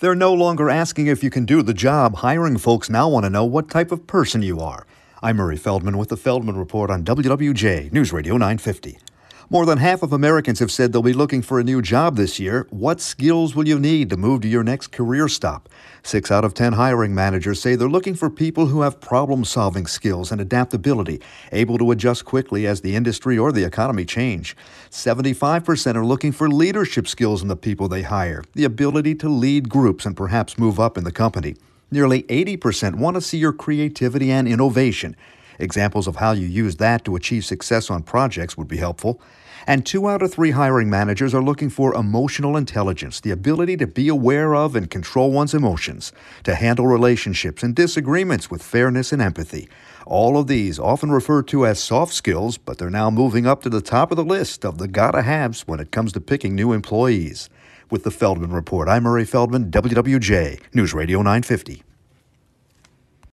They're no longer asking if you can do the job. Hiring folks now want to know what type of person you are. I'm Murray Feldman with the Feldman Report on WWJ News Radio 950. More than half of Americans have said they'll be looking for a new job this year. What skills will you need to move to your next career stop? Six out of ten hiring managers say they're looking for people who have problem solving skills and adaptability, able to adjust quickly as the industry or the economy change. 75% are looking for leadership skills in the people they hire, the ability to lead groups and perhaps move up in the company. Nearly 80% want to see your creativity and innovation. Examples of how you use that to achieve success on projects would be helpful. And two out of three hiring managers are looking for emotional intelligence, the ability to be aware of and control one's emotions, to handle relationships and disagreements with fairness and empathy. All of these, often referred to as soft skills, but they're now moving up to the top of the list of the gotta haves when it comes to picking new employees. With the Feldman Report, I'm Murray Feldman, WWJ, News Radio 950.